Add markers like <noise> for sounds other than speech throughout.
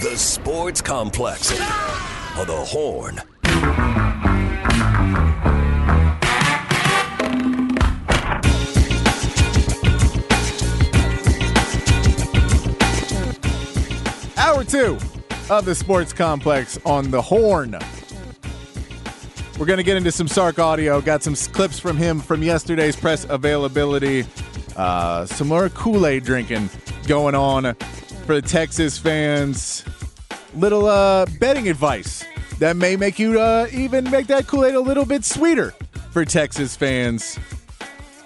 The Sports Complex of the Horn. Hour two of the Sports Complex on the Horn. We're going to get into some Sark audio. Got some clips from him from yesterday's press availability. Uh, some more Kool Aid drinking going on for the Texas fans. Little uh, betting advice that may make you uh, even make that Kool Aid a little bit sweeter for Texas fans.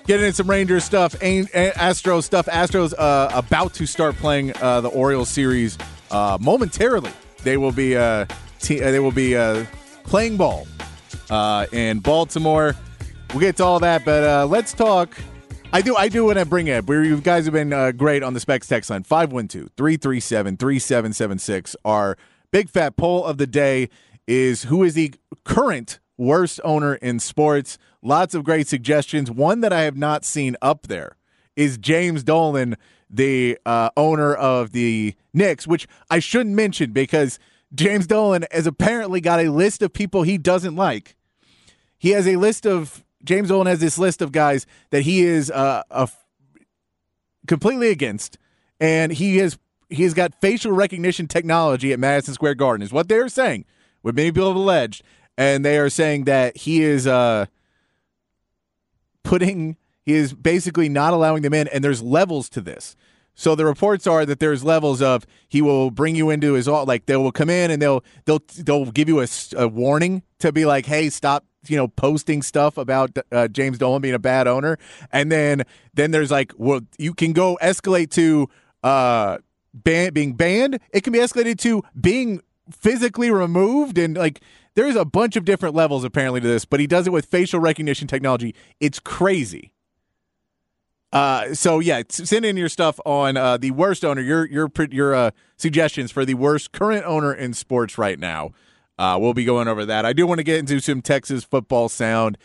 Getting in some Rangers stuff, Astro stuff. Astros uh, about to start playing uh, the Orioles series uh, momentarily. They will be uh, te- they will be uh, playing ball uh, in Baltimore. We'll get to all that, but uh, let's talk. I do I do want to bring it. You guys have been uh, great on the Specs text line 512-337-3776. Our big fat poll of the day is who is the current worst owner in sports? Lots of great suggestions. One that I have not seen up there is James Dolan, the uh, owner of the Knicks, which I shouldn't mention because James Dolan has apparently got a list of people he doesn't like. He has a list of James Dolan has this list of guys that he is uh, completely against, and he has he has got facial recognition technology at Madison Square Garden, is what they're saying. What many people have alleged, and they are saying that he is uh, putting he is basically not allowing them in, and there's levels to this. So the reports are that there's levels of he will bring you into his all like they will come in and they'll they'll they'll give you a, a warning to be like, hey, stop you know posting stuff about uh, James Dolan being a bad owner, and then then there's like well you can go escalate to uh ban- being banned. It can be escalated to being physically removed and like there's a bunch of different levels apparently to this, but he does it with facial recognition technology. It's crazy. Uh, so yeah, send in your stuff on uh, the worst owner. Your your your uh, suggestions for the worst current owner in sports right now. Uh, we'll be going over that. I do want to get into some Texas football sound.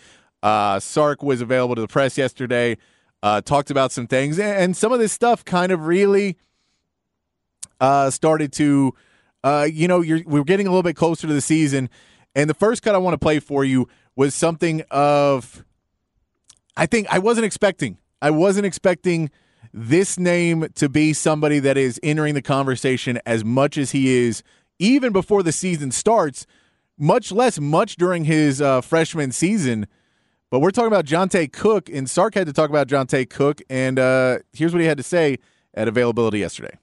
Uh, Sark was available to the press yesterday, uh, talked about some things, and some of this stuff kind of really started to, you know, we're getting a little bit closer to the season. And the first cut I want to play for you was something of, I think I wasn't expecting. I wasn't expecting this name to be somebody that is entering the conversation as much as he is even before the season starts, much less much during his uh, freshman season. But we're talking about Johntay Cook, and Sark had to talk about Johntay Cook, and uh, here's what he had to say at availability yesterday.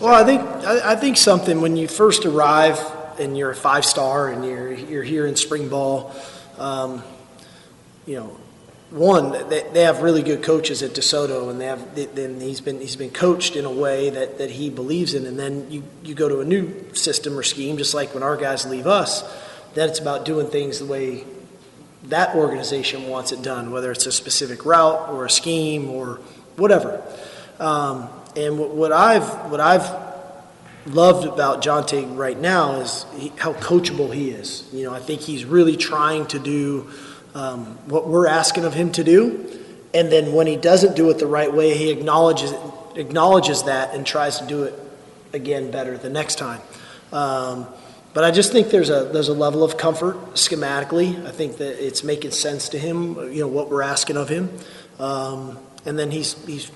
Well, I think I, I think something when you first arrive and you're a five star and you're you're here in spring ball, um, you know, one, they, they have really good coaches at DeSoto, and they have then he's been he's been coached in a way that, that he believes in, and then you, you go to a new system or scheme, just like when our guys leave us, then it's about doing things the way that organization wants it done, whether it's a specific route or a scheme or whatever. Um, and what, what I've what I've loved about Johntay right now is he, how coachable he is. You know, I think he's really trying to do um, what we're asking of him to do. And then when he doesn't do it the right way, he acknowledges, acknowledges that and tries to do it again better the next time. Um, but I just think there's a there's a level of comfort schematically. I think that it's making sense to him, you know, what we're asking of him, um, and then he's he's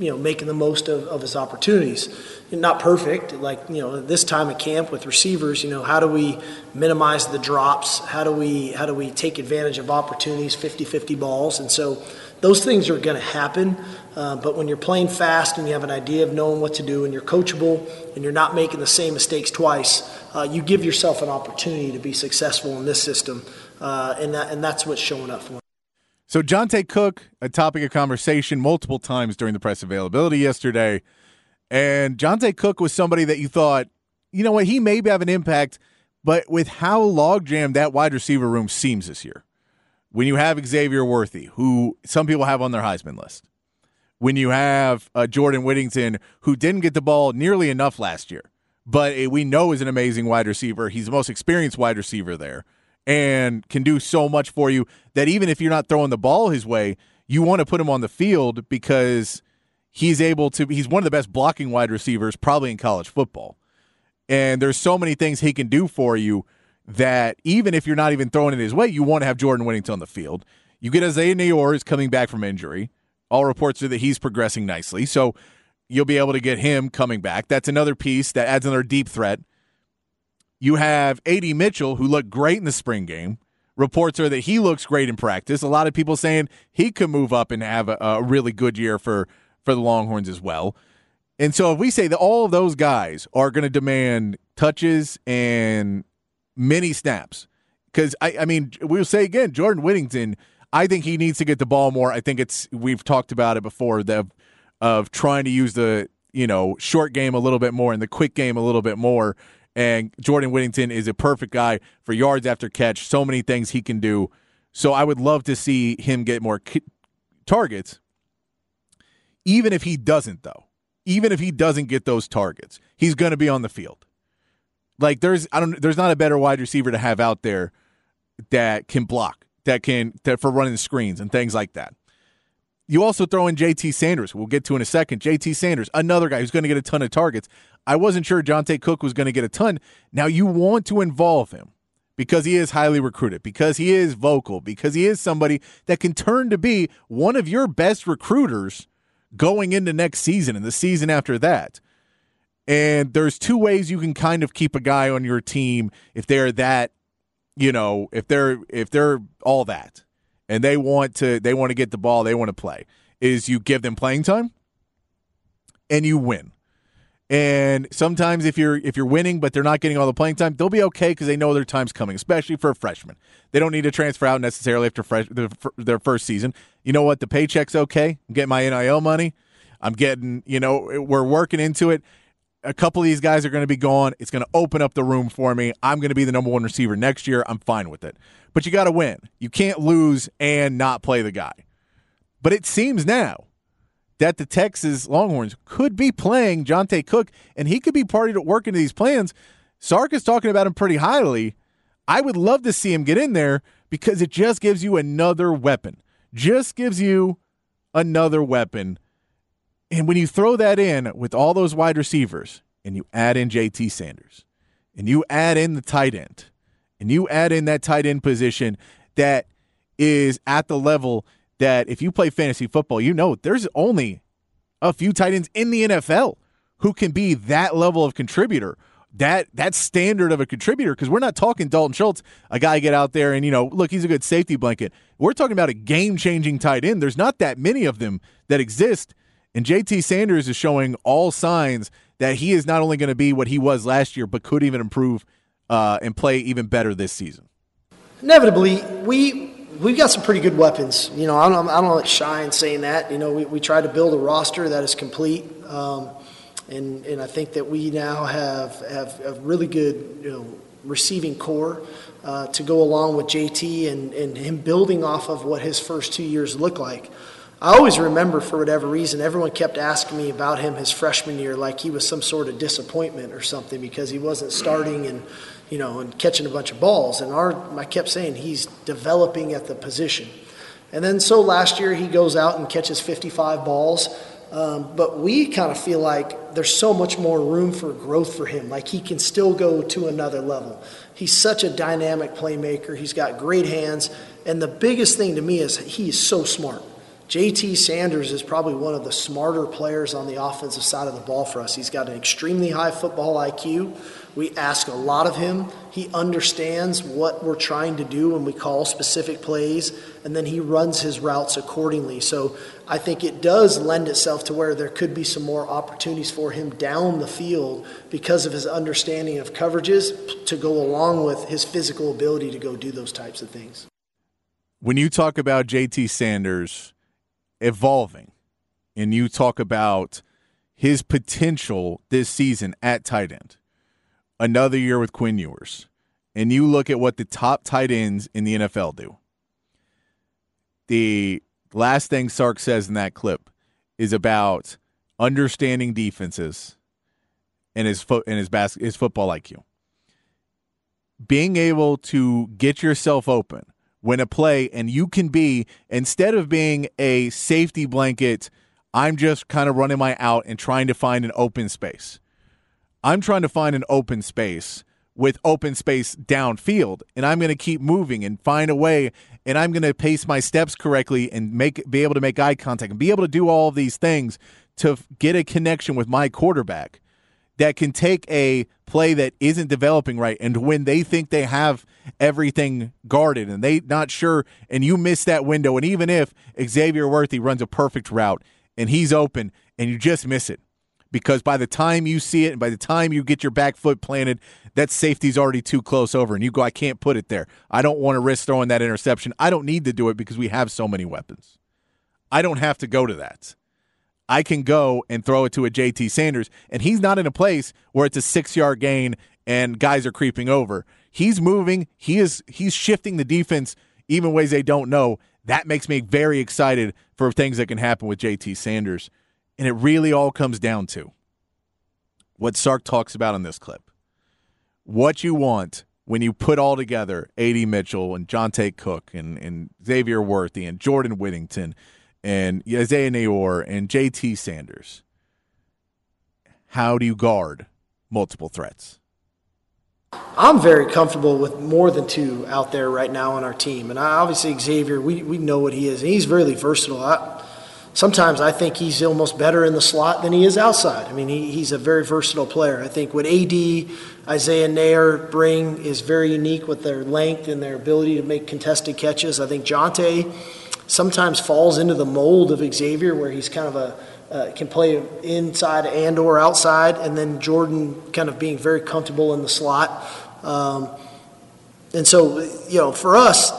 you know making the most of, of his opportunities. Not perfect like you know this time at camp with receivers you know how do we minimize the drops? How do we how do we take advantage of opportunities 50-50 balls? And so those things are going to happen uh, but when you're playing fast and you have an idea of knowing what to do and you're coachable and you're not making the same mistakes twice uh, you give yourself an opportunity to be successful in this system uh, and, that, and that's what's showing up for so Johntay Cook, a topic of conversation multiple times during the press availability yesterday. And Johntay Cook was somebody that you thought, you know what, he may have an impact, but with how logjammed that wide receiver room seems this year, when you have Xavier Worthy, who some people have on their Heisman list, when you have uh, Jordan Whittington, who didn't get the ball nearly enough last year, but we know is an amazing wide receiver. He's the most experienced wide receiver there and can do so much for you that even if you're not throwing the ball his way, you want to put him on the field because he's able to he's one of the best blocking wide receivers probably in college football. And there's so many things he can do for you that even if you're not even throwing it his way, you want to have Jordan Whittington on the field. You get Isaiah Neyor is coming back from injury. All reports are that he's progressing nicely. So you'll be able to get him coming back. That's another piece that adds another deep threat. You have AD Mitchell, who looked great in the spring game. Reports are that he looks great in practice. A lot of people saying he could move up and have a, a really good year for, for the Longhorns as well. And so if we say that all of those guys are going to demand touches and many snaps, because I, I mean, we'll say again, Jordan Whittington, I think he needs to get the ball more. I think it's we've talked about it before the of trying to use the you know short game a little bit more and the quick game a little bit more. And Jordan Whittington is a perfect guy for yards after catch. So many things he can do. So I would love to see him get more targets. Even if he doesn't, though, even if he doesn't get those targets, he's going to be on the field. Like there's I don't there's not a better wide receiver to have out there that can block, that can that for running screens and things like that. You also throw in JT Sanders. We'll get to in a second. JT Sanders, another guy who's going to get a ton of targets. I wasn't sure Johntay Cook was going to get a ton. Now you want to involve him because he is highly recruited, because he is vocal, because he is somebody that can turn to be one of your best recruiters going into next season and the season after that. And there's two ways you can kind of keep a guy on your team if they're that, you know, if they're if they're all that and they want to they want to get the ball, they want to play, is you give them playing time and you win. And sometimes if you're if you're winning but they're not getting all the playing time, they'll be okay because they know their time's coming, especially for a freshman. They don't need to transfer out necessarily after fresh, their first season. You know what? The paycheck's okay. I'm getting my NIL money. I'm getting, you know, we're working into it. A couple of these guys are going to be gone. It's going to open up the room for me. I'm going to be the number one receiver next year. I'm fine with it but you got to win. You can't lose and not play the guy. But it seems now that the Texas Longhorns could be playing Johntay Cook, and he could be party to work into these plans. Sark is talking about him pretty highly. I would love to see him get in there because it just gives you another weapon. Just gives you another weapon. And when you throw that in with all those wide receivers, and you add in JT Sanders, and you add in the tight end, and you add in that tight end position that is at the level that if you play fantasy football, you know there's only a few tight ends in the NFL who can be that level of contributor. That that standard of a contributor because we're not talking Dalton Schultz, a guy get out there and you know look he's a good safety blanket. We're talking about a game changing tight end. There's not that many of them that exist, and JT Sanders is showing all signs that he is not only going to be what he was last year, but could even improve uh, and play even better this season? Inevitably, we we've got some pretty good weapons. You know, I don't, I don't like shy in saying that. You know, we, we try to build a roster that is complete, um, and and I think that we now have have a really good you know receiving core uh, to go along with JT and and him building off of what his first two years look like. I always remember, for whatever reason, everyone kept asking me about him his freshman year, like he was some sort of disappointment or something because he wasn't starting and you know, and catching a bunch of balls. And our, I kept saying he's developing at the position. And then so last year he goes out and catches 55 balls. Um, but we kind of feel like there's so much more room for growth for him. Like he can still go to another level. He's such a dynamic playmaker. He's got great hands. And the biggest thing to me is he is so smart. JT Sanders is probably one of the smarter players on the offensive side of the ball for us. He's got an extremely high football IQ. We ask a lot of him. He understands what we're trying to do when we call specific plays, and then he runs his routes accordingly. So I think it does lend itself to where there could be some more opportunities for him down the field because of his understanding of coverages to go along with his physical ability to go do those types of things. When you talk about JT Sanders, evolving. And you talk about his potential this season at tight end, another year with Quinn Ewers, and you look at what the top tight ends in the NFL do, the last thing Sark says in that clip is about understanding defenses and his foot and his bas- his football IQ. Being able to get yourself open win a play, and you can be instead of being a safety blanket. I'm just kind of running my out and trying to find an open space. I'm trying to find an open space with open space downfield, and I'm going to keep moving and find a way, and I'm going to pace my steps correctly and make be able to make eye contact and be able to do all of these things to get a connection with my quarterback that can take a play that isn't developing right and when they think they have everything guarded and they not sure and you miss that window and even if Xavier Worthy runs a perfect route and he's open and you just miss it because by the time you see it and by the time you get your back foot planted that safety's already too close over and you go I can't put it there. I don't want to risk throwing that interception. I don't need to do it because we have so many weapons. I don't have to go to that. I can go and throw it to a JT Sanders, and he's not in a place where it's a six yard gain and guys are creeping over. He's moving. He is he's shifting the defense even ways they don't know. That makes me very excited for things that can happen with JT Sanders. And it really all comes down to what Sark talks about in this clip. What you want when you put all together AD Mitchell and Johntay Cook and, and Xavier Worthy and Jordan Whittington and Isaiah Neyor and JT Sanders. How do you guard multiple threats? I'm very comfortable with more than two out there right now on our team. And I, obviously, Xavier, we, we know what he is. And he's really versatile. I, sometimes I think he's almost better in the slot than he is outside. I mean, he, he's a very versatile player. I think what AD, Isaiah Neyor bring is very unique with their length and their ability to make contested catches. I think Johntay sometimes falls into the mold of Xavier, where he's kind of a uh, can play inside and or outside, and then Jordan kind of being very comfortable in the slot. Um, and so, you know, for us,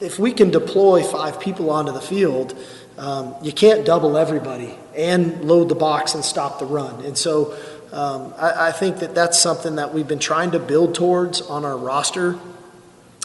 if we can deploy five people onto the field, um, you can't double everybody and load the box and stop the run. And so, um, I, I think that that's something that we've been trying to build towards on our roster.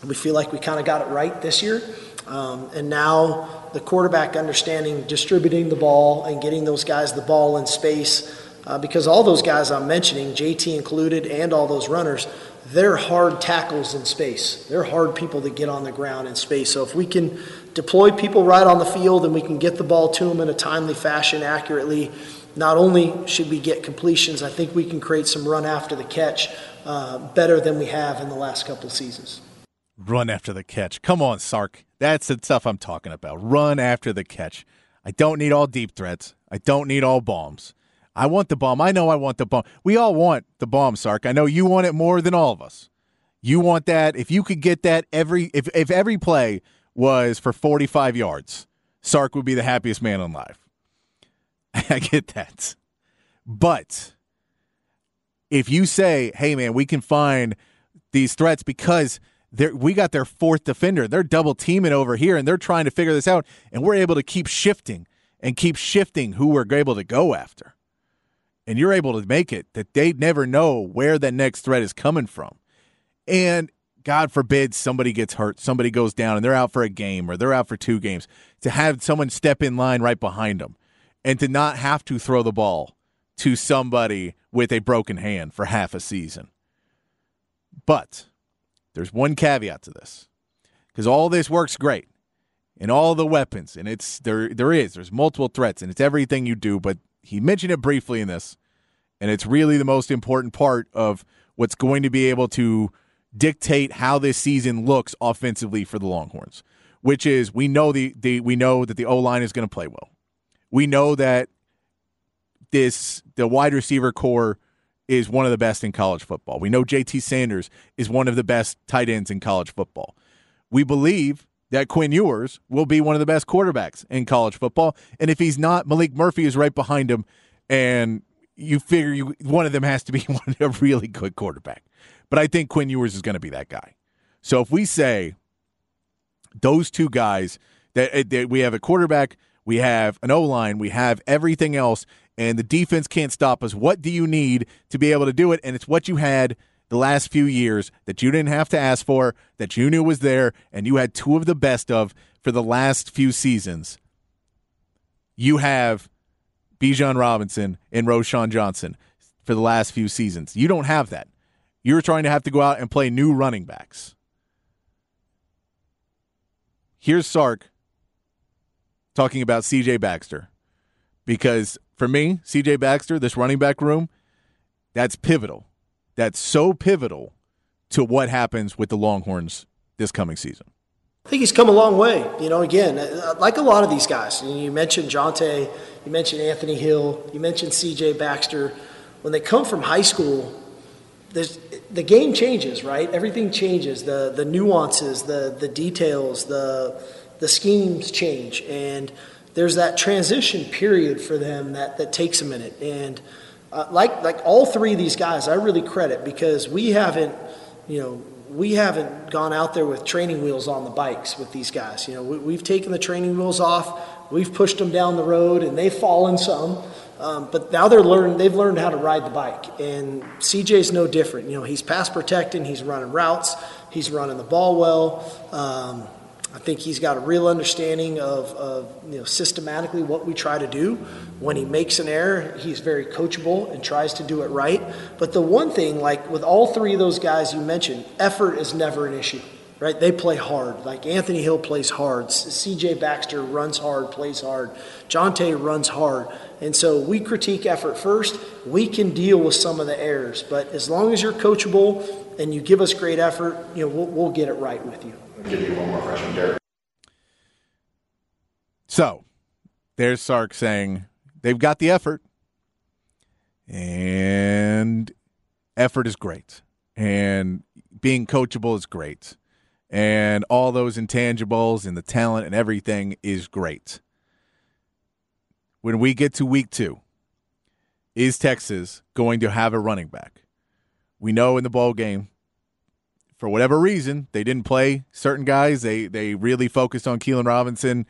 We feel like we kind of got it right this year. Um, and now the quarterback understanding distributing the ball and getting those guys the ball in space. Uh, because all those guys I'm mentioning, JT included, and all those runners, they're hard tackles in space. They're hard people to get on the ground in space. So if we can deploy people right on the field and we can get the ball to them in a timely fashion accurately, not only should we get completions, I think we can create some run after the catch uh, better than we have in the last couple of seasons. Run after the catch. Come on, Sark. That's the stuff I'm talking about. Run after the catch. I don't need all deep threats. I don't need all bombs. I want the bomb. I know I want the bomb. We all want the bomb, Sark. I know you want it more than all of us. You want that. If you could get that every if if every play was for 45 yards, Sark would be the happiest man alive. <laughs> I get that. But if you say, "Hey man, we can find these threats because we got their fourth defender. They're double teaming over here and they're trying to figure this out. And we're able to keep shifting and keep shifting who we're able to go after. And you're able to make it that they never know where the next threat is coming from. And God forbid somebody gets hurt, somebody goes down, and they're out for a game or they're out for two games. To have someone step in line right behind them and to not have to throw the ball to somebody with a broken hand for half a season. But there's one caveat to this because all this works great and all the weapons and it's there there is there's multiple threats and it's everything you do but he mentioned it briefly in this and it's really the most important part of what's going to be able to dictate how this season looks offensively for the Longhorns which is we know the, the we know that the O line is going to play well. We know that this the wide receiver core is one of the best in college football. We know JT Sanders is one of the best tight ends in college football. We believe that Quinn Ewers will be one of the best quarterbacks in college football. And if he's not, Maalik Murphy is right behind him. And you figure you, one of them has to be <laughs> one, of a really good quarterback. But I think Quinn Ewers is going to be that guy. So if we say those two guys, that, that we have a quarterback, we have an O line, we have everything else, and the defense can't stop us. What do you need to be able to do it? And it's what you had the last few years that you didn't have to ask for, that you knew was there, and you had two of the best of for the last few seasons. You have Bijan Robinson and Roschon Johnson for the last few seasons. You don't have that. You're trying to have to go out and play new running backs. Here's Sark talking about CJ Baxter because for me, CJ Baxter, this running back room, That's pivotal. That's so pivotal to what happens with the Longhorns this coming season. I think he's come a long way. You know, again, uh, like a lot of these guys. You mentioned Johntay, you mentioned Anthony Hill, you mentioned C.J. Baxter. When they come from high school, the game changes, right? Everything changes. The the nuances, the the details, the the schemes change, and there's that transition period for them that that takes a minute. And uh, like like all three of these guys, I really credit because we haven't, you know, we haven't gone out there with training wheels on the bikes with these guys. You know, we, have taken the training wheels off, we've pushed them down the road, and they've fallen some. Um, but now they're learn they've learned how to ride the bike, and CJ's no different. You know, he's pass protecting, he's running routes, he's running the ball well. Um, I think he's got a real understanding of, of, you know systematically what we try to do. When he makes an error, he's very coachable and tries to do it right. But the one thing, like with all three of those guys you mentioned, effort is never an issue right? They play hard. Like Anthony Hill plays hard. C.J. Baxter runs hard, plays hard. Johntay runs hard. And so we critique effort first. We can deal with some of the errors, but as long as you're coachable and you give us great effort, you know, we'll, we'll get it right with you. Give you one more question, Derek. So, there's Sark saying they've got the effort, and effort is great, and being coachable is great and all those intangibles and the talent and everything is great. When we get to week two, is Texas going to have a running back? We know in the ball game, for whatever reason, they didn't play certain guys. They they really focused on Keilan Robinson.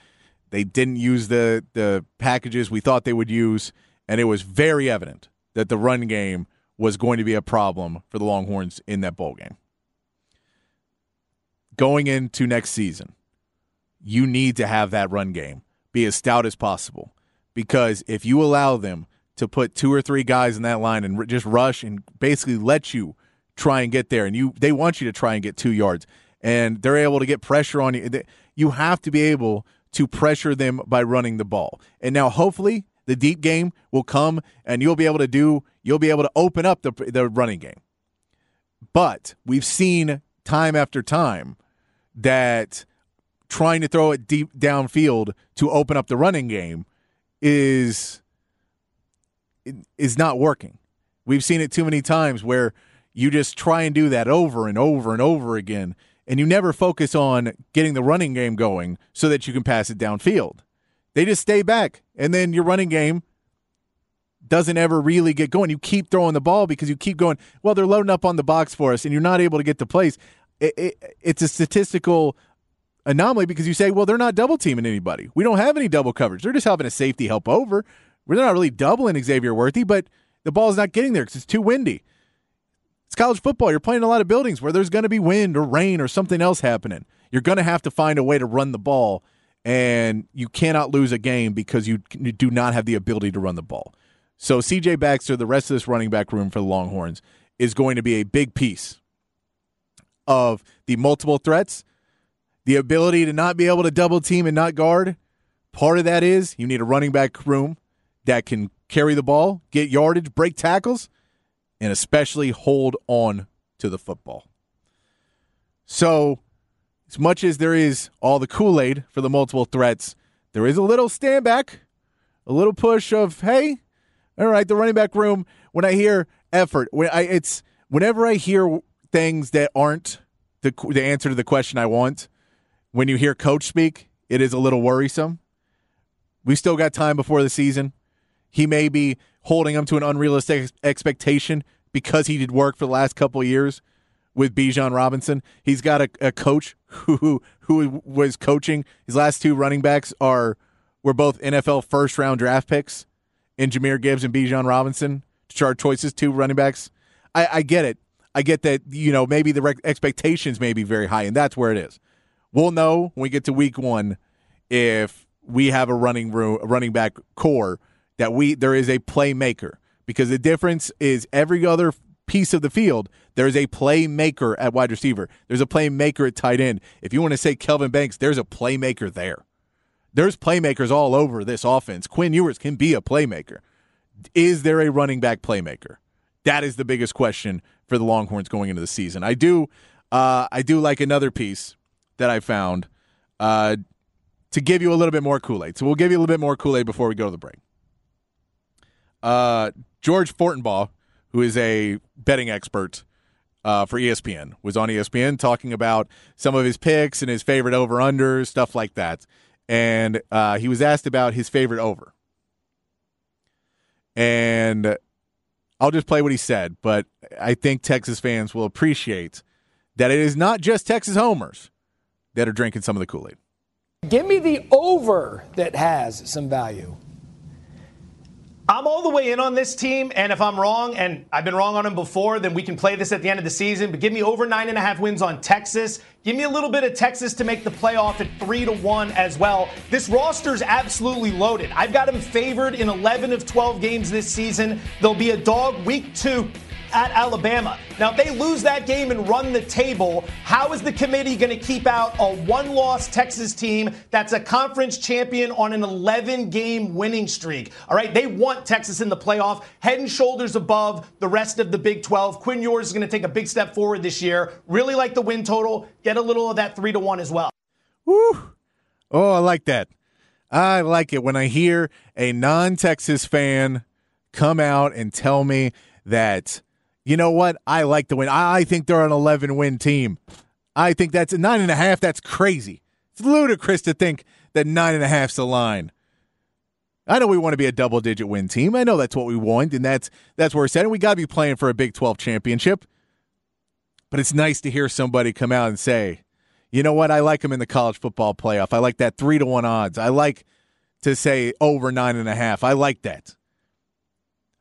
They didn't use the the packages we thought they would use, and it was very evident that the run game was going to be a problem for the Longhorns in that bowl game going into next season, you need to have that run game be as stout as possible. Because if you allow them to put two or three guys in that line and just rush and basically let you try and get there, and you they want you to try and get two yards, and they're able to get pressure on you, you have to be able to pressure them by running the ball. And now, hopefully, the deep game will come, and you'll be able to do you'll be able to open up the the running game. But we've seen time after time that trying to throw it deep downfield to open up the running game is is not working. We've seen it too many times where you just try and do that over and over and over again and you never focus on getting the running game going so that you can pass it downfield. They just stay back and then your running game doesn't ever really get going. You keep throwing the ball because you keep going, well, they're loading up on the box for us and you're not able to get the place it, it, it's a statistical anomaly because you say, well, they're not double teaming anybody. We don't have any double coverage. They're just having a safety help over. We're not really doubling Xavier Worthy, but the ball's not getting there because it's too windy. It's college football. You're playing a lot of buildings where there's going to be wind or rain or something else happening. You're going to have to find a way to run the ball, and you cannot lose a game because you do not have the ability to run the ball. So, CJ Baxter, the rest of this running back room for the Longhorns, is going to be a big piece of the multiple threats, the ability to not be able to double team and not guard. Part of that is you need a running back room that can carry the ball, get yardage, break tackles, and especially hold on to the football. So, as much as there is all the Kool Aid for the multiple threats, there is a little stand back, a little push of, hey, all right, the running back room. When I hear effort, when I it's whenever I hear things that aren't the the answer to the question I want. When you hear coach speak, it is a little worrisome. We still got time before the season. He may be holding him to an unrealistic expectation because he did work for the last couple years with Bijan Robinson. He's got a, a coach <laughs> who who was coaching his last two running backs are were both NFL first round draft picks in Jahmyr Gibbs and Bijan Robinson. Tashard Choice's, two running backs. I, I get it. I get that you know maybe the rec- expectations may be very high, and that's where it is. We'll know when we get to week one if we have a running room, a running back core that we there is a playmaker because the difference is every other piece of the field there's a playmaker at wide receiver. There's a playmaker at tight end. If you want to say Kelvin Banks, there's a playmaker there. There's playmakers all over this offense. Quinn Ewers can be a playmaker. Is there a running back playmaker? That is the biggest question for the Longhorns going into the season. I do, uh, I do like another piece that I found uh, to give you a little bit more Kool Aid. So we'll give you a little bit more Kool Aid before we go to the break. Uh, George Fortenbaugh, who is a betting expert uh, for ESPN, was on ESPN talking about some of his picks and his favorite over unders, stuff like that. And uh, he was asked about his favorite over. And I'll just play what he said, but I think Texas fans will appreciate that it is not just Texas homers that are drinking some of the Kool Aid. Give me the over that has some value. I'm all the way in on this team, and if I'm wrong, and I've been wrong on them before, then we can play this at the end of the season. But give me over nine and a half wins on Texas. Give me a little bit of Texas to make the playoff at three to one as well. This roster's absolutely loaded. I've got them favored in 11 of 12 games this season. They'll be a dog week two at Alabama. Now, if they lose that game and run the table, how is the committee going to keep out a one loss Texas team that's a conference champion on an 11 game winning streak? All right, they want Texas in the playoff, head and shoulders above the rest of the Big 12. Quinn Ewers is going to take a big step forward this year. Really like the win total. Get a little of that 3 to 1 as well. Woo! Oh, I like that. I like it when I hear a non Texas fan come out and tell me that you know what? I like the win. I think they're an 11 win team. I think that's nine and a half. That's crazy. It's ludicrous to think that nine and a half's the line. I know we want to be a double digit win team. I know that's what we want, and that's that's where we're setting. We got to be playing for a Big 12 championship. But it's nice to hear somebody come out and say, you know what? I like them in the college football playoff. I like that three to one odds. I like to say over nine and a half. I like that.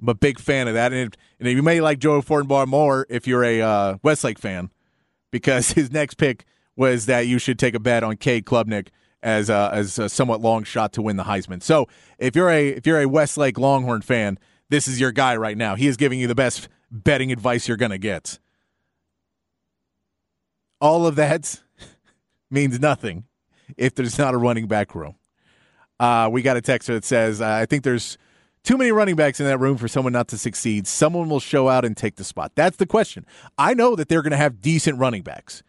I'm a big fan of that. And, and you may like Joe Fortenbaugh more if you're a uh, Westlake fan, because <laughs> his next pick was that you should take a bet on Cade Klubnik as a, as a somewhat long shot to win the Heisman. So if you're a if you're a Westlake Longhorn fan, this is your guy right now. He is giving you the best betting advice you're going to get. All of that <laughs> means nothing if there's not a running back room. Uh, we got a texter that says, uh, I think there's too many running backs in that room for someone not to succeed. Someone will show out and take the spot. That's the question. I know that they're going to have decent running backs.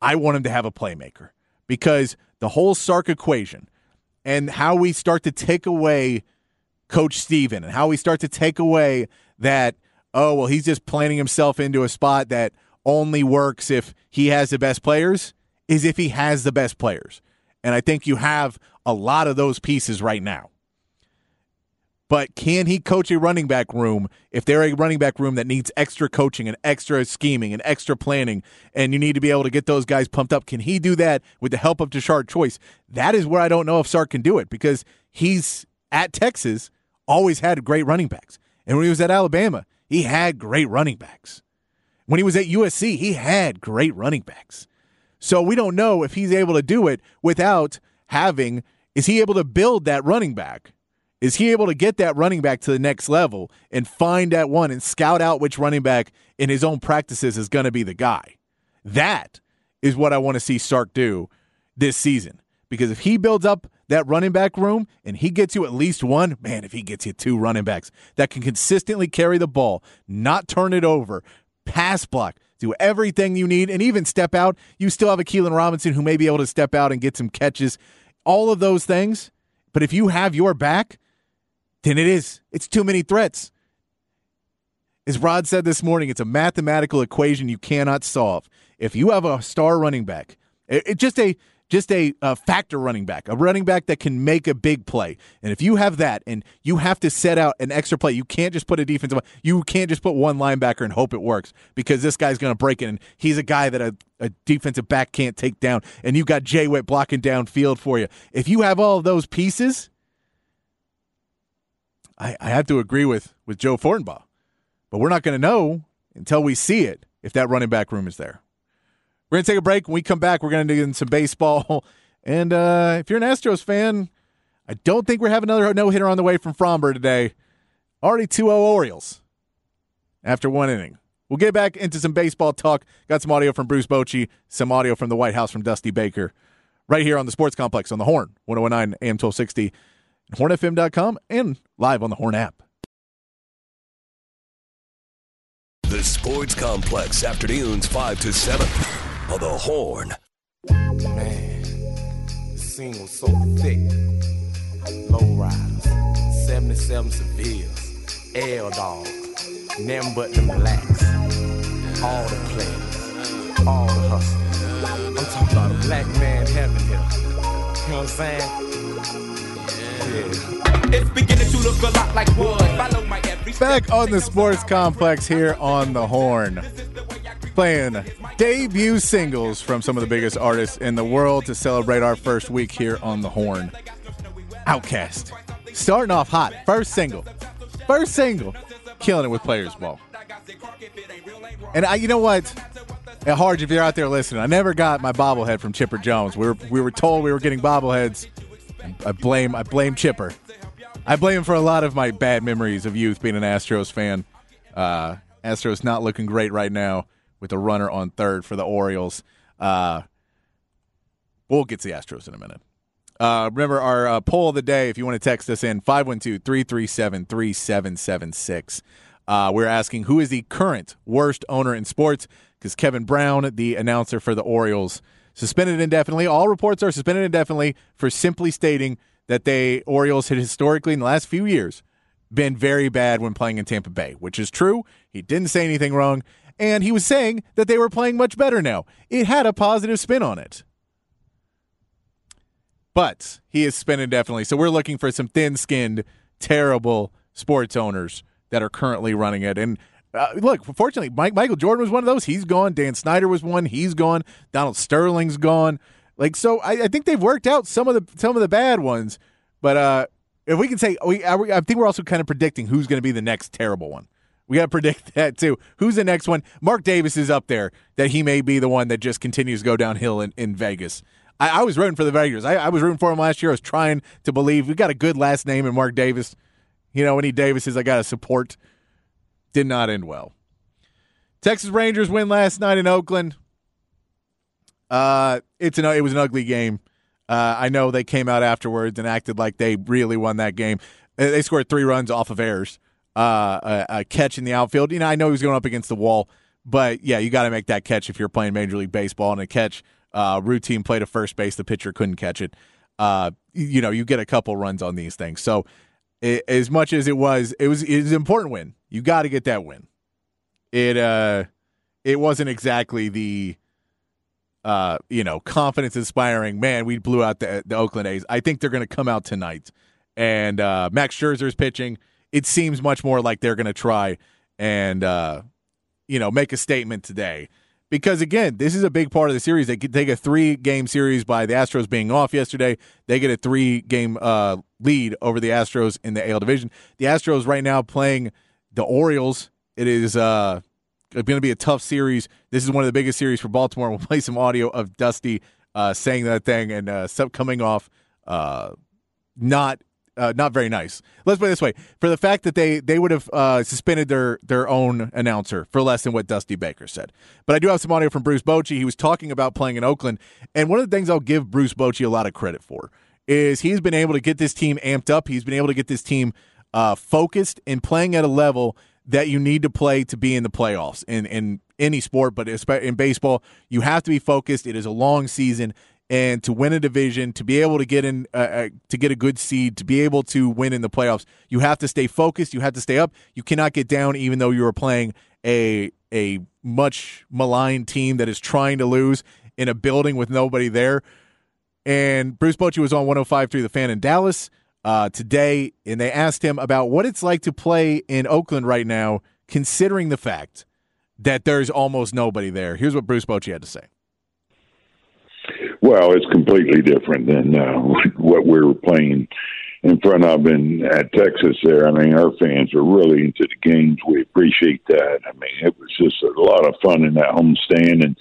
I want them to have a playmaker because the whole Sark equation and how we start to take away Coach Steven and how we start to take away that, oh, well, he's just planning himself into a spot that only works if he has the best players, is if he has the best players. And I think you have a lot of those pieces right now. But can he coach a running back room if they're a running back room that needs extra coaching and extra scheming and extra planning, and you need to be able to get those guys pumped up? Can he do that with the help of Tashard Choice? That is where I don't know if Sark can do it because he's at Texas, always had great running backs. And when he was at Alabama, he had great running backs. When he was at USC, he had great running backs. So we don't know if he's able to do it without having, is he able to build that running back? Is he able to get that running back to the next level and find that one and scout out which running back in his own practices is going to be the guy? That is what I want to see Sark do this season. Because if he builds up that running back room and he gets you at least one, man, if he gets you two running backs that can consistently carry the ball, not turn it over, pass block, do everything you need, and even step out, you still have a Keilan Robinson who may be able to step out and get some catches. All of those things. But if you have your back, then it is. It's too many threats. As Rod said this morning, it's a mathematical equation you cannot solve. If you have a star running back, it, it just a just a, a, factor running back, a running back that can make a big play. And if you have that and you have to set out an extra play, you can't just put a defensive you can't just put one linebacker and hope it works because this guy's going to break it and he's a guy that a, a, defensive back can't take down and you've got J-Whitt blocking downfield for you. If you have all those pieces, I, I have to agree with with Joe Fortenbaugh, but we're not going to know until we see it if that running back room is there. We're going to take a break. When we come back, we're going to do some baseball. <laughs> And uh, if you're an Astros fan, I don't think we're having another no hitter on the way from Framber today. Already 2 0 Orioles after one inning. We'll get back into some baseball talk. Got some audio from Bruce Bochy, some audio from the White House from Dusty Baker, right here on the Sports Complex on the Horn, 1019 AM 1260 hornfm.com, and live on the Horn app. The Sports Complex, afternoons 5 to 7 on the Horn. Man, single so thick. Low riders, 77 Sevilles, L dogs, them but them blacks. All the players, all the hustlers. I'm talking about a black man heaven here. You know what I'm saying? Back on the Sports Complex here on the Horn. Playing debut singles from some of the biggest artists in the world to celebrate our first week here on the Horn. OutKast. Starting off hot. First single. First single. Killing it with Players Ball. And I, you know what? At Harge, if you're out there listening, I never got my bobblehead from Chipper Jones. We were we were told we were getting bobbleheads. I blame I blame Chipper. I blame him for a lot of my bad memories of youth being an Astros fan. Uh, Astros not looking great right now with a runner on third for the Orioles. Uh, we'll get to the Astros in a minute. Uh, remember our uh, poll of the day, if you want to text us in, 512 337 3776. Uh, we're asking who is the current worst owner in sports because Kevin Brown, the announcer for the Orioles, suspended indefinitely. All reports are suspended indefinitely for simply stating that they Orioles had historically in the last few years been very bad when playing in Tampa Bay, which is true. He didn't say anything wrong, and he was saying that they were playing much better now. It had a positive spin on it. But he is suspended indefinitely. So we're looking for some thin skinned, terrible sports owners that are currently running it. And uh, look, fortunately, Mike, Michael Jordan was one of those. He's gone. Dan Snyder was one. He's gone. Donald Sterling's gone. Like so, I, I think they've worked out some of the some of the bad ones. But uh, if we can say, we I, I think we're also kind of predicting who's going to be the next terrible one. We got to <laughs> predict that too. Who's the next one? Mark Davis is up there. That he may be the one that just continues to go downhill in, in Vegas. I, I was rooting for the Vegas. I, I was rooting for him last year. I was trying to believe we got a good last name in Mark Davis. You know, any Davises I got to support. Did not end well. Texas Rangers win last night in Oakland. Uh, it's an it was an ugly game. Uh, I know they came out afterwards and acted like they really won that game. They scored three runs off of errors, uh, a, a, catch in the outfield. You know, I know he was going up against the wall, but yeah, you got to make that catch if you're playing Major League Baseball and a catch uh, routine play to first base. The pitcher couldn't catch it. Uh, you know, you get a couple runs on these things. So, it, as much as it was, it was it was an important win. You got to get that win. It uh, it wasn't exactly the uh, you know, confidence inspiring. Man, we blew out the the Oakland A's. I think they're going to come out tonight, and uh, Max Scherzer's pitching. It seems much more like they're going to try and uh, you know make a statement today. Because again, this is a big part of the series. They could take a three game series by the Astros being off yesterday. They get a three game uh, lead over the Astros in the AL division. The Astros right now playing the Orioles. It is uh, going to be a tough series. This is one of the biggest series for Baltimore. We'll play some audio of Dusty uh, saying that thing and uh, coming off uh, not uh, not very nice. Let's put it this way: for the fact that they they would have uh, suspended their their own announcer for less than what Dusty Baker said. But I do have some audio from Bruce Bochy. He was talking about playing in Oakland, and one of the things I'll give Bruce Bochy a lot of credit for is he's been able to get this team amped up. He's been able to get this team uh, focused and playing at a level that you need to play to be in the playoffs in, in any sport, but in baseball, you have to be focused. It is a long season, and to win a division, to be able to get in, uh, uh, to get a good seed, to be able to win in the playoffs, you have to stay focused. You have to stay up. You cannot get down, even though you are playing a a much maligned team that is trying to lose in a building with nobody there. And Bruce Bochy was on 105.3 The Fan in Dallas uh, today, and they asked him about what it's like to play in Oakland right now, considering the fact that there's almost nobody there. Here's what Bruce Bochy had to say. Well, it's completely different than uh, <laughs> what we were playing in front of in at Texas. There, I mean, our fans are really into the games. We appreciate that. I mean, it was just a lot of fun in that home stand and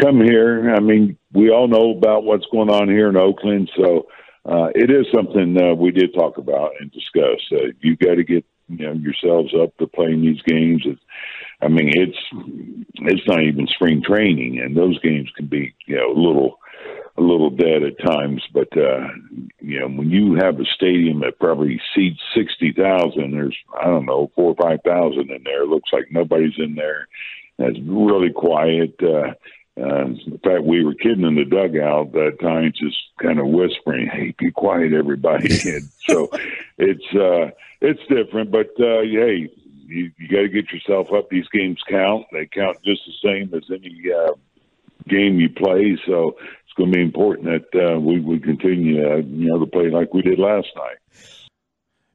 come here. I mean, we all know about what's going on here in Oakland, so uh, it is something uh, we did talk about and discuss. Uh, you got to get you know yourselves up to playing these games. It's, I mean, it's it's not even spring training, and those games can be you know a little a little dead at times. But uh, you know, when you have a stadium that probably seats sixty thousand, there's I don't know four or five thousand in there. It looks like nobody's in there. It's really quiet. Uh, uh, in fact, we were kidding in the dugout that time, just kind of whispering, "Hey, be quiet, everybody." <laughs> and so it's uh, it's different, but uh, hey, you, you got to get yourself up. These games count; they count just the same as any uh, game you play. So it's going to be important that uh, we we continue, uh, you know, to play like we did last night.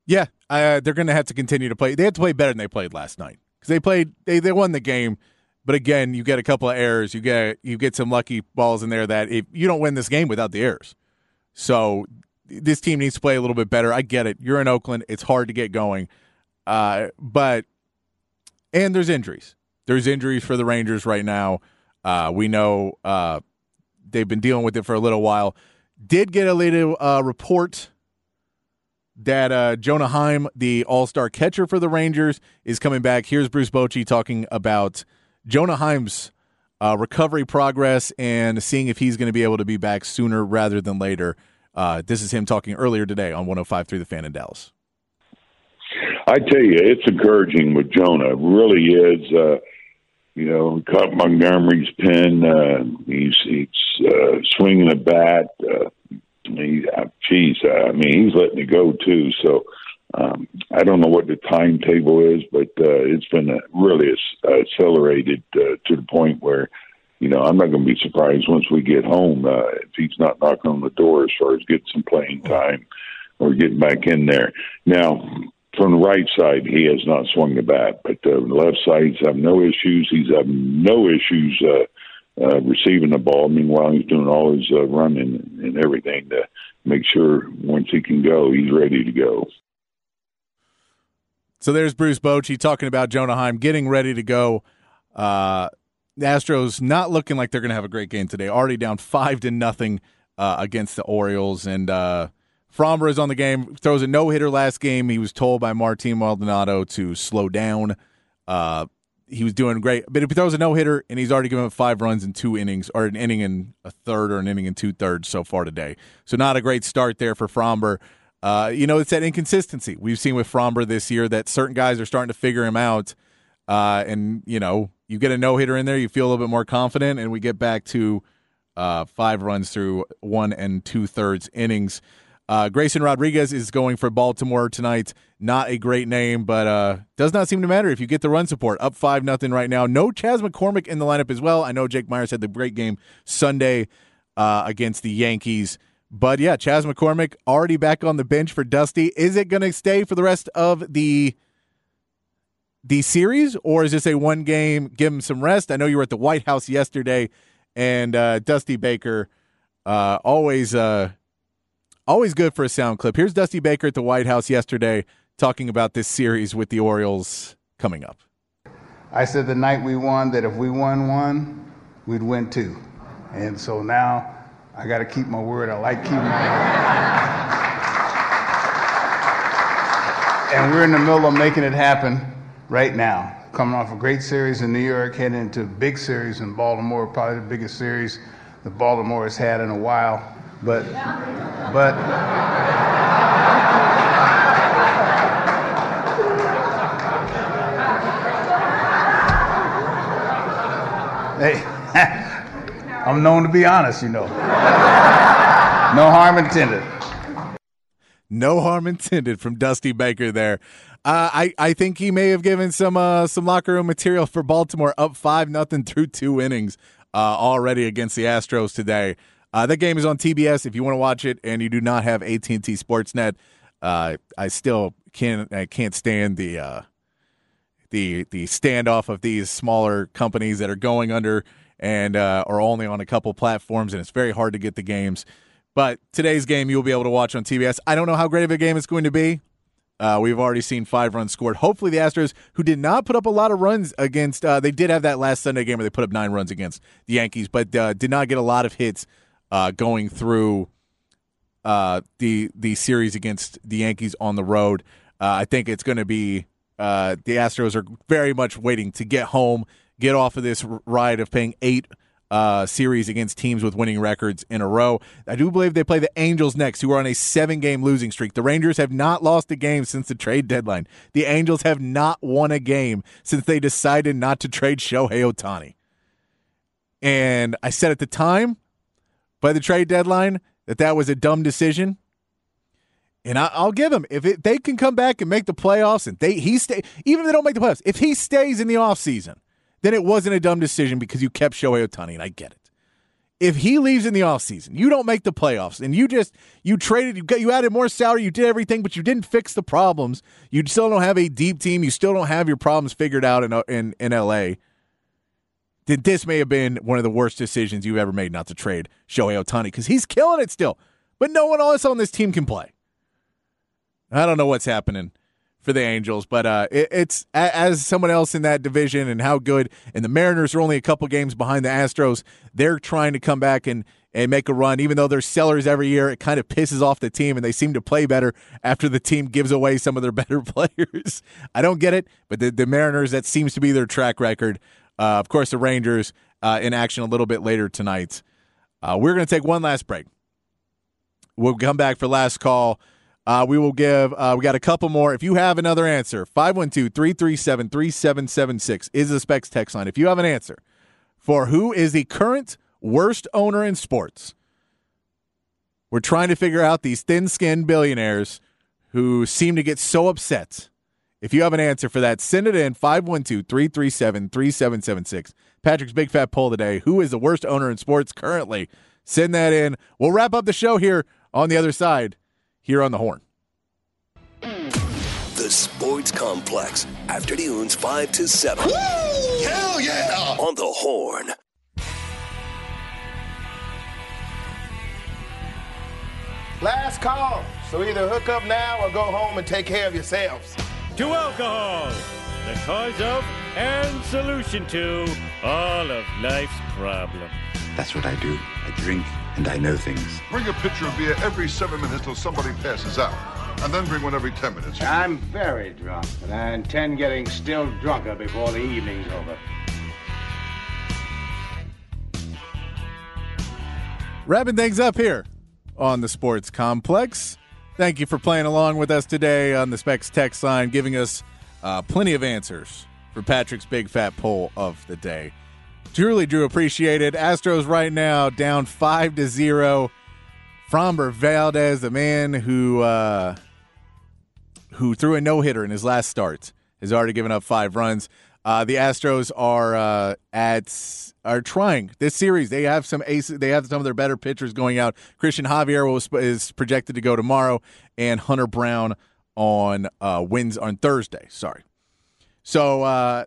Yeah, uh, they're going to have to continue to play. They have to play better than they played last night because they played. They they won the game but again, you get a couple of errors. You get you get some lucky balls in there that if you don't win this game without the errors. So this team needs to play a little bit better. I get it. You're in Oakland. It's hard to get going. Uh, but and there's injuries. There's injuries for the Rangers right now. Uh, we know uh, they've been dealing with it for a little while. Did get a little uh, report that uh, Jonah Heim, the All Star catcher for the Rangers, is coming back. Here's Bruce Bochy talking about Jonah Heim's uh, recovery progress and seeing if he's going to be able to be back sooner rather than later. Uh, this is him talking earlier today on 105.3 The Fan in Dallas. I tell you, it's encouraging with Jonah. It really is. Uh, you know, caught Montgomery's pin. Uh, he's he's uh, swinging a bat. Uh, he, uh, geez, I mean, he's letting it go too. So um, I don't know what the timetable is, but uh, it's been really accelerated uh, to the point where, you know, I'm not going to be surprised once we get home uh, if he's not knocking on the door as far as getting some playing time or getting back in there. Now, from the right side, he has not swung the bat, but uh, the left side's have no issues. He's had no issues uh, uh, receiving the ball. Meanwhile, he's doing all his uh, running and everything to make sure once he can go, he's ready to go. So there's Bruce Bochy talking about Jonah Heim getting ready to go. Uh, the Astros not looking like they're going to have a great game today. Already down five to nothing uh, against the Orioles, and uh, Framber is on the game. Throws a no hitter last game. He was told by Martin Maldonado to slow down. Uh, he was doing great, but if he throws a no hitter and he's already given up five runs in two innings, or an inning and a third, or an inning and two thirds so far today, so not a great start there for Framber. Uh, you know, it's that inconsistency we've seen with Framber this year that certain guys are starting to figure him out. Uh, and, you know, you get a no hitter in there, you feel a little bit more confident, and we get back to uh, five runs through one and two thirds innings. Uh, Grayson Rodriguez is going for Baltimore tonight. Not a great name, but uh, does not seem to matter if you get the run support. Up five nothing right now. No Chas McCormick in the lineup as well. I know Jake Meyers had the great game Sunday uh, against the Yankees. But yeah, Chas McCormick already back on the bench for Dusty. Is it going to stay for the rest of the the series, or is this a one game? Give him some rest. I know you were at the White House yesterday, and uh, Dusty Baker uh, always uh, always good for a sound clip. Here's Dusty Baker at the White House yesterday talking about this series with the Orioles coming up. I said the night we won that if we won one, we'd win two, and so now I got to keep my word. I like keeping my word. And we're in the middle of making it happen right now. Coming off a great series in New York, heading into a big series in Baltimore, probably the biggest series that Baltimore has had in a while. But, but, <laughs> hey. <laughs> I'm known to be honest, you know. no harm intended. No harm intended from Dusty Baker there. Uh, I I think he may have given some uh, some locker room material for Baltimore up five nothing through two innings uh, already against the Astros today. Uh, that game is on TBS if you want to watch it, and you do not have AT and T Sportsnet. Uh, I still can't I can't stand the uh, the the standoff of these smaller companies that are going under and uh, are only on a couple platforms, and it's very hard to get the games. But today's game you'll be able to watch on TBS. I don't know how great of a game it's going to be. Uh, we've already seen five runs scored. Hopefully, the Astros, who did not put up a lot of runs against, uh, they did have that last Sunday game where they put up nine runs against the Yankees, but uh, did not get a lot of hits uh, going through uh, the the series against the Yankees on the road. Uh, I think it's going to be the Astros are very much waiting to get home get off of this ride of paying eight uh, series against teams with winning records in a row. I do believe they play the Angels next, who are on a seven game losing streak. The Rangers have not lost a game since the trade deadline. The Angels have not won a game since they decided not to trade Shohei Ohtani. And I said at the time, by the trade deadline, that that was a dumb decision. And I, will give them if it, they can come back and make the playoffs, and they he stay even if they don't make the playoffs, if he stays in the offseason, then it wasn't a dumb decision because you kept Shohei Ohtani, and I get it. If he leaves in the offseason, you don't make the playoffs, and you just you traded, you got you added more salary, you did everything, but you didn't fix the problems. You still don't have a deep team. You still don't have your problems figured out in in in LA. Then this may have been one of the worst decisions you've ever made not to trade Shohei Ohtani because he's killing it still, but no one else on this team can play. I don't know what's happening for the Angels, but uh, it, it's as someone else in that division and how good. And the Mariners are only a couple games behind the Astros. They're trying to come back and and make a run, even though they're sellers every year. It kind of pisses off the team, and they seem to play better after the team gives away some of their <laughs> better players. I don't get it, but the, the Mariners that seems to be their track record. Uh, of course, the Rangers uh, in action a little bit later tonight. Uh, we're going to take one last break. We'll come back for last call. Uh, we will give, uh, we got a couple more. If you have another answer, 512 337 3776 is the Specs text line. If you have an answer for who is the current worst owner in sports, we're trying to figure out these thin skinned billionaires who seem to get so upset. If you have an answer for that, send it in 512 337 3776. Patrick's Big Fat Poll today. Who is the worst owner in sports currently? Send that in. We'll wrap up the show here on the other side here on the horn. The Sports Complex, afternoons 5 to 7. Woo! Hell yeah! On the horn. Last call. So either hook up now or go home and take care of yourselves. To alcohol, the cause of and solution to all of life's problems. That's what I do. I drink and I know things. Bring a pitcher of beer every seven minutes till somebody passes out. And then bring one every ten minutes. I'm very drunk, and I intend getting still drunker before the evening's over. Wrapping things up here on the Sports Complex. Thank you for playing along with us today on the Specs text line, giving us uh, plenty of answers for Patrick's big fat poll of the day. Truly, Drew, appreciate it. Astros right now down five to zero. Framber Valdez, the man who uh, who threw a no hitter in his last start, has already given up five runs. Uh, the Astros are uh, at are trying this series. They have some aces. They have some of their better pitchers going out. Christian Javier was, is projected to go tomorrow, and Hunter Brown on uh, wins on Thursday. Sorry. So uh,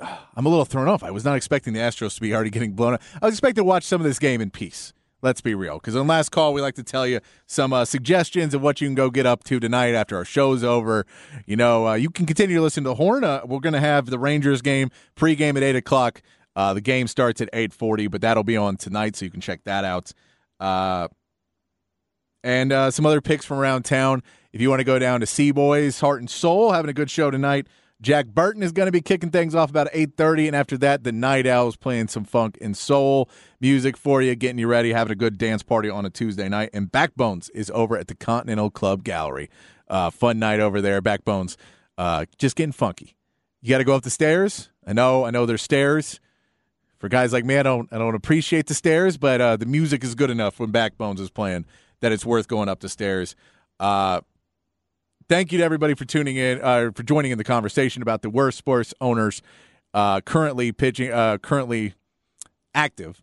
I'm a little thrown off. I was not expecting the Astros to be already getting blown up. I was expecting to watch some of this game in peace. Let's be real. Because on last call, we like to tell you some uh, suggestions of what you can go get up to tonight after our show's over. You know, uh, you can continue to listen to Horn. Uh, we're going to have the Rangers game pregame at 8 o'clock. Uh, the game starts at 8.40, but that'll be on tonight, so you can check that out. Uh, and uh, some other picks from around town. If you want to go down to C-Boy's, Heart and Soul, having a good show tonight. Jack Burton is going to be kicking things off about 8:30 and after that the Night Owls playing some funk and soul music for you, getting you ready, having a good dance party on a Tuesday night. And Backbones is over at the Continental Club Gallery. Uh, fun night over there. Backbones uh, just getting funky. You got to go up the stairs. I know, I know there's stairs. For guys like me, I don't I don't appreciate the stairs, but uh, the music is good enough when Backbones is playing that it's worth going up the stairs. Uh, thank you to everybody for tuning in, uh, for joining in the conversation about the worst sports owners uh, currently pitching, uh, currently active.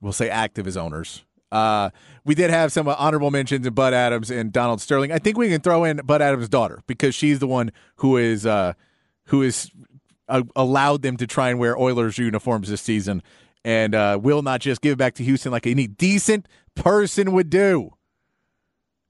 We'll say active as owners. Uh, we did have some honorable mentions in Bud Adams and Donald Sterling. I think we can throw in Bud Adams' daughter because she's the one who is uh, who is uh, allowed them to try and wear Oilers uniforms this season, and will not just give back to Houston like any decent person would do.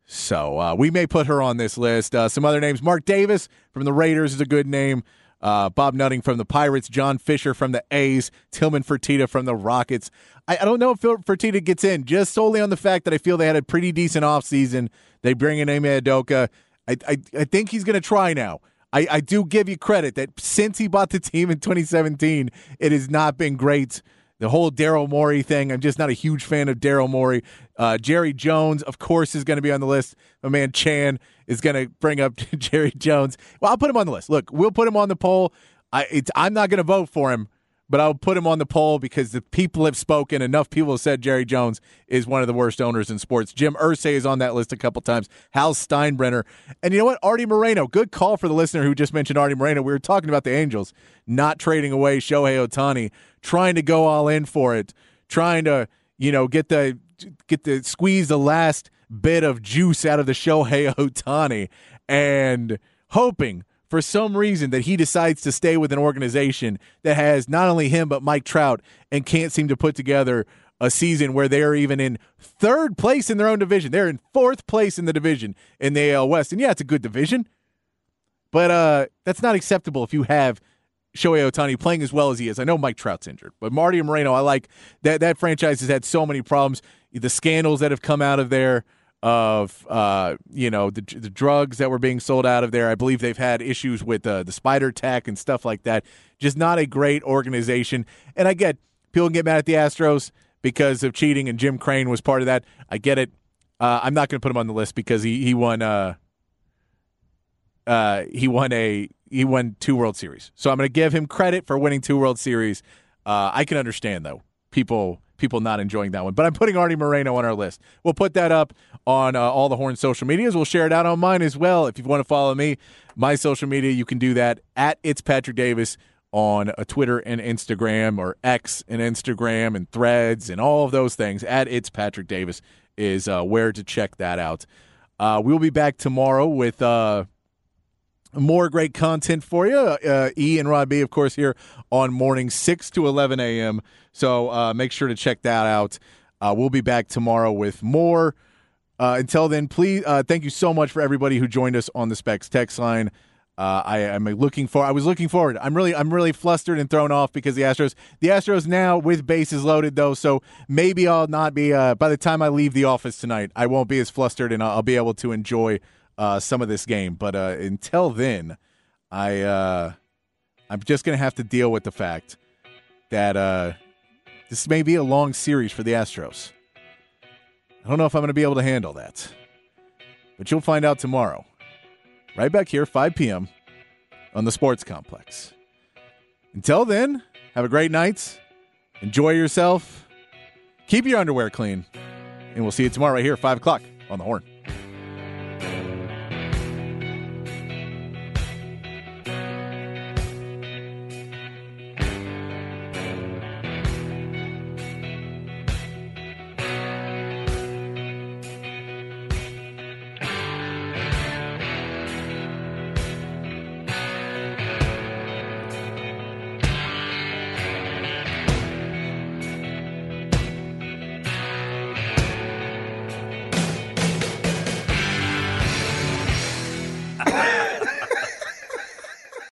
So uh, we may put her on this list. Uh, some other names: Mark Davis from the Raiders is a good name. Uh, Bob Nutting from the Pirates, John Fisher from the A's, Tillman Fertitta from the Rockets. I, I, don't know if Fertitta gets in just solely on the fact that I feel they had a pretty decent offseason. They bring in Ime Udoka. I, I, I think he's going to try now. I, I do give you credit that since he bought the team in 2017, it has not been great the whole Daryl Morey thing. I'm just not a huge fan of Daryl Morey. Uh, Jerry Jones, of course, is going to be on the list. My man Chan is going to bring up <laughs> Jerry Jones. Well, I'll put him on the list. Look, we'll put him on the poll. I, I'm not going to vote for him but I'll put him on the poll because the people have spoken. Enough people have said Jerry Jones is one of the worst owners in sports. Jim Irsay is on that list a couple times. Hal Steinbrenner. And you know what? Artie Moreno. Good call for the listener who just mentioned Artie Moreno. We were talking about the Angels not trading away Shohei Ohtani, trying to go all in for it, trying to, you know, get the get the squeeze the last bit of juice out of the Shohei <laughs> Ohtani and hoping – for some reason that he decides to stay with an organization that has not only him but Mike Trout and can't seem to put together a season where they're even in third place in their own division. They're in fourth place in the division in the AL West. And yeah, it's a good division. But uh, that's not acceptable if you have Shohei Ohtani playing as well as he is. I know Mike Trout's injured, but Marty Moreno, I like that that franchise has had so many problems. The scandals that have come out of there of uh, you know the, the drugs that were being sold out of there. I believe they've had issues with uh, the Spider Tack and stuff like that. Just not a great organization. And I get people get mad at the Astros because of cheating, and Jim Crane was part of that. I get it. Uh, I'm not going to put him on the list because he he won uh, uh, he won a he won two World Series. So I'm going to give him credit for winning two World Series. Uh, I can understand though people people not enjoying that one. But I'm putting Artie Moreno on our list. We'll put that up on uh, all the Horn social medias. We'll share it out on mine as well. If you want to follow me, my social media, you can do that at It's Patrick Davis on uh, Twitter and Instagram or X and Instagram and threads and all of those things. At It's Patrick Davis is uh, where to check that out. Uh, we'll be back tomorrow with uh, more great content for you. Uh, e and Rod B, of course, here on morning 6 to 11 a.m. So uh, make sure to check that out. We'll be back tomorrow with more. Uh, until then, please, uh, thank you so much for everybody who joined us on the Specs text line. Uh, I am looking for. I was looking forward. I'm really, I'm really flustered and thrown off because the Astros, the Astros now with bases loaded though, so maybe I'll not be. by the time I leave the office tonight, I won't be as flustered and I'll, I'll be able to enjoy uh, some of this game. But uh, until then, I uh, I'm just gonna have to deal with the fact that uh, this may be a long series for the Astros. I don't know if I'm going to be able to handle that, but you'll find out tomorrow. Right back here, 5 p.m. on the Sports Complex. Until then, have a great night. Enjoy yourself. Keep your underwear clean. And we'll see you tomorrow right here, 5 o'clock on the Horn.